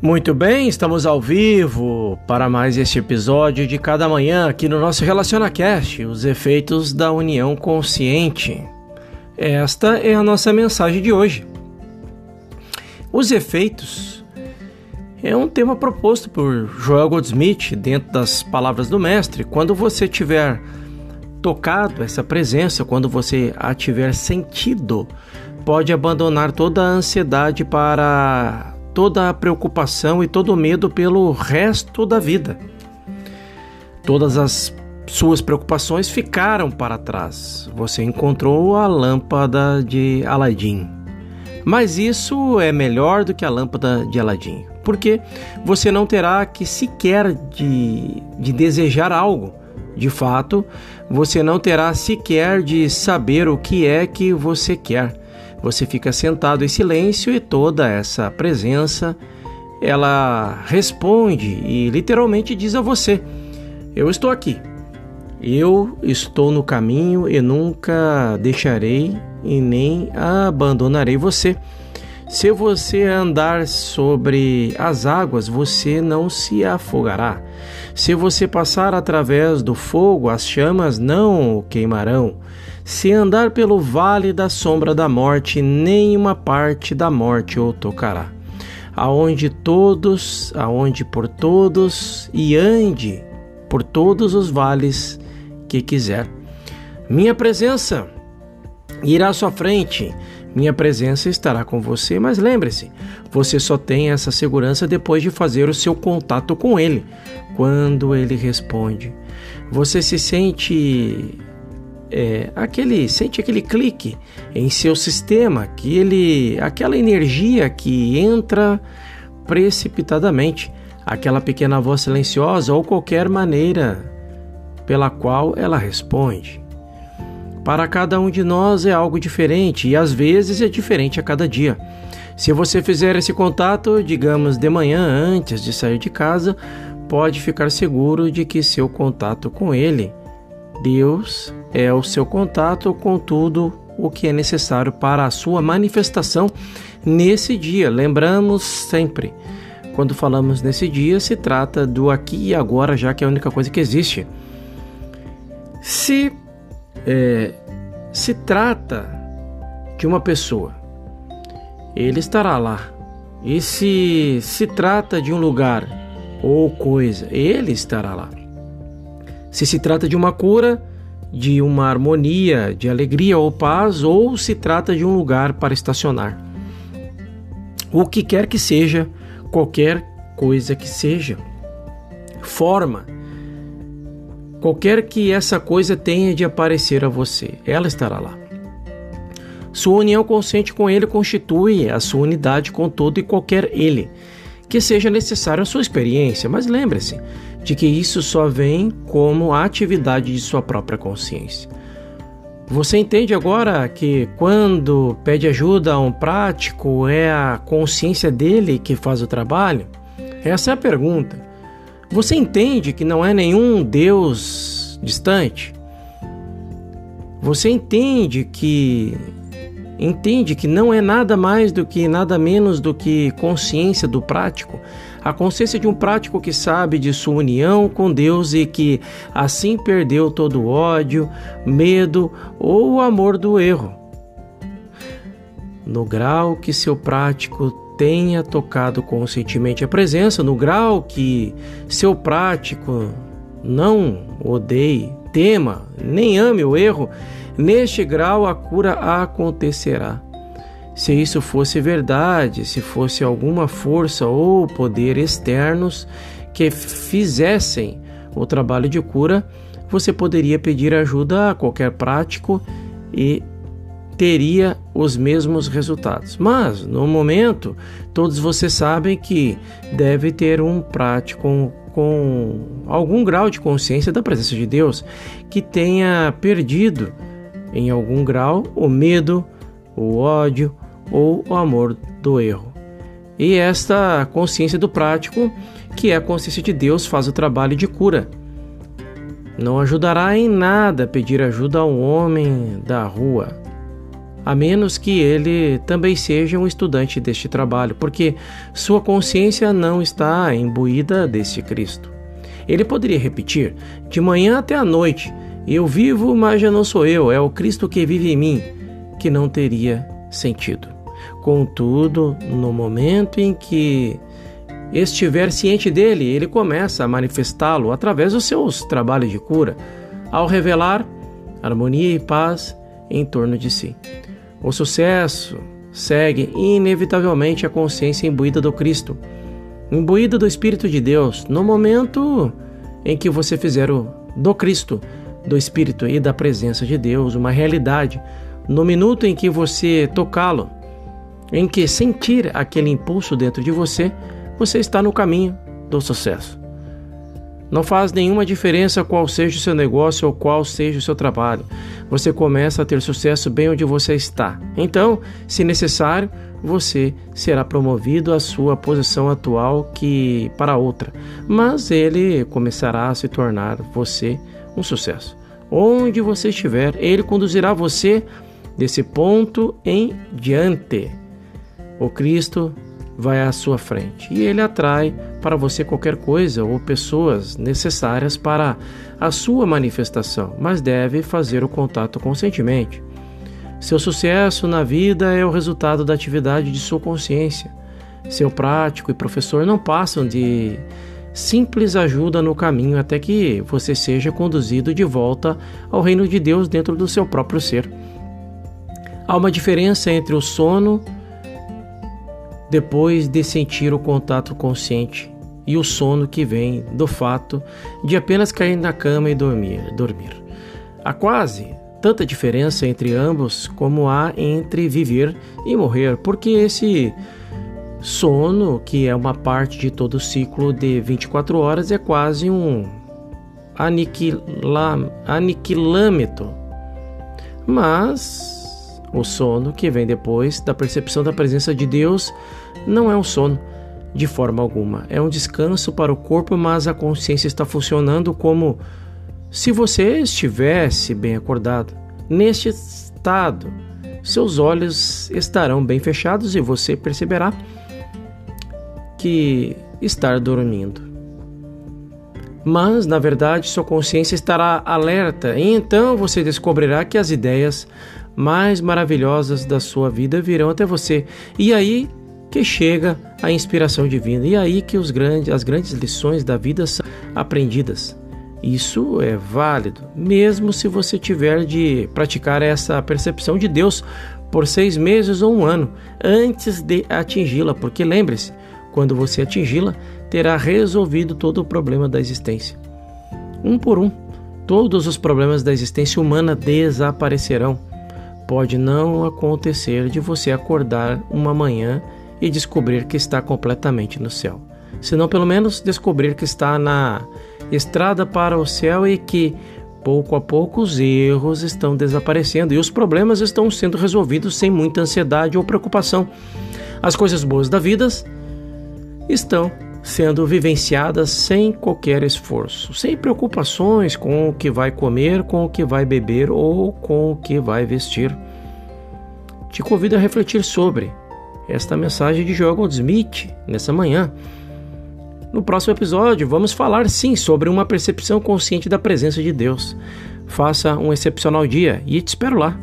Muito bem, estamos ao vivo para mais este episódio de cada manhã aqui no nosso RelacionaCast, os efeitos da união consciente. Esta é a nossa mensagem de hoje. Os efeitos é um tema proposto por Joel Goldsmith dentro das palavras do mestre. Quando você tiver tocado essa presença, quando você a tiver sentido, pode abandonar toda a ansiedade para toda a preocupação e todo o medo pelo resto da vida. Todas as suas preocupações ficaram para trás. Você encontrou a lâmpada de Aladim. Mas isso é melhor do que a lâmpada de Aladim, porque você não terá que sequer de, de desejar algo. De fato, você não terá sequer de saber o que é que você quer você fica sentado em silêncio e toda essa presença ela responde e literalmente diz a você: Eu estou aqui. Eu estou no caminho e nunca deixarei e nem abandonarei você. Se você andar sobre as águas, você não se afogará. Se você passar através do fogo, as chamas não o queimarão. Se andar pelo vale da sombra da morte, nenhuma parte da morte o tocará. Aonde todos, aonde por todos e ande por todos os vales que quiser. Minha presença irá à sua frente, minha presença estará com você, mas lembre-se, você só tem essa segurança depois de fazer o seu contato com ele. Quando ele responde, você se sente é, aquele sente aquele clique em seu sistema, que ele, aquela energia que entra precipitadamente, aquela pequena voz silenciosa ou qualquer maneira pela qual ela responde. Para cada um de nós é algo diferente e às vezes é diferente a cada dia. Se você fizer esse contato, digamos de manhã antes de sair de casa, pode ficar seguro de que seu contato com ele Deus é o seu contato com tudo o que é necessário para a sua manifestação nesse dia. Lembramos sempre, quando falamos nesse dia, se trata do aqui e agora, já que é a única coisa que existe. Se é, se trata de uma pessoa, ele estará lá. E se se trata de um lugar ou coisa, ele estará lá. Se se trata de uma cura, de uma harmonia, de alegria ou paz, ou se trata de um lugar para estacionar. O que quer que seja, qualquer coisa que seja, forma, qualquer que essa coisa tenha de aparecer a você, ela estará lá. Sua união consciente com ele constitui a sua unidade com todo e qualquer ele que seja necessário a sua experiência, mas lembre-se de que isso só vem como a atividade de sua própria consciência. Você entende agora que quando pede ajuda a um prático é a consciência dele que faz o trabalho? Essa é a pergunta. Você entende que não é nenhum Deus distante? Você entende que entende que não é nada mais do que nada menos do que consciência do prático, a consciência de um prático que sabe de sua união com Deus e que assim perdeu todo o ódio, medo ou o amor do erro. No grau que seu prático tenha tocado conscientemente a presença, no grau que seu prático não odeie, tema, nem ame o erro, Neste grau a cura acontecerá. Se isso fosse verdade, se fosse alguma força ou poder externos que fizessem o trabalho de cura, você poderia pedir ajuda a qualquer prático e teria os mesmos resultados. Mas, no momento, todos vocês sabem que deve ter um prático com algum grau de consciência da presença de Deus que tenha perdido em algum grau, o medo, o ódio ou o amor do erro. E esta consciência do prático, que é a consciência de Deus, faz o trabalho de cura. Não ajudará em nada pedir ajuda a um homem da rua. A menos que ele também seja um estudante deste trabalho, porque sua consciência não está imbuída deste Cristo. Ele poderia repetir: de manhã até a noite, eu vivo, mas já não sou eu, é o Cristo que vive em mim, que não teria sentido. Contudo, no momento em que estiver ciente dele, ele começa a manifestá-lo através dos seus trabalhos de cura, ao revelar harmonia e paz em torno de si. O sucesso segue inevitavelmente a consciência imbuída do Cristo, imbuída do Espírito de Deus, no momento em que você fizer o do Cristo, do Espírito e da presença de Deus uma realidade, no minuto em que você tocá-lo, em que sentir aquele impulso dentro de você, você está no caminho do sucesso. Não faz nenhuma diferença qual seja o seu negócio ou qual seja o seu trabalho. Você começa a ter sucesso bem onde você está. Então, se necessário, você será promovido à sua posição atual que para outra, mas ele começará a se tornar você um sucesso. Onde você estiver, ele conduzirá você desse ponto em diante. O Cristo vai à sua frente e ele atrai para você qualquer coisa ou pessoas necessárias para a sua manifestação, mas deve fazer o contato conscientemente. Seu sucesso na vida é o resultado da atividade de sua consciência. Seu prático e professor não passam de simples ajuda no caminho até que você seja conduzido de volta ao reino de Deus dentro do seu próprio ser. Há uma diferença entre o sono depois de sentir o contato consciente e o sono que vem do fato de apenas cair na cama e dormir. dormir. Há quase tanta diferença entre ambos como há entre viver e morrer, porque esse sono, que é uma parte de todo o ciclo de 24 horas, é quase um aniquila, aniquilâmetro. Mas o sono que vem depois da percepção da presença de Deus não é um sono de forma alguma. É um descanso para o corpo, mas a consciência está funcionando como se você estivesse bem acordado. Neste estado, seus olhos estarão bem fechados e você perceberá que está dormindo. Mas, na verdade, sua consciência estará alerta e então você descobrirá que as ideias mais maravilhosas da sua vida virão até você. E aí que chega a inspiração divina. E aí que os grandes, as grandes lições da vida são aprendidas. Isso é válido, mesmo se você tiver de praticar essa percepção de Deus por seis meses ou um ano antes de atingi-la, porque lembre-se, quando você atingi-la, terá resolvido todo o problema da existência. Um por um, todos os problemas da existência humana desaparecerão pode não acontecer de você acordar uma manhã e descobrir que está completamente no céu. Senão, pelo menos, descobrir que está na estrada para o céu e que, pouco a pouco, os erros estão desaparecendo e os problemas estão sendo resolvidos sem muita ansiedade ou preocupação. As coisas boas da vida estão sendo vivenciadas sem qualquer esforço, sem preocupações com o que vai comer, com o que vai beber ou com o que vai vestir. Te convido a refletir sobre esta mensagem de Joel Goldsmith nessa manhã. No próximo episódio, vamos falar sim sobre uma percepção consciente da presença de Deus. Faça um excepcional dia e te espero lá.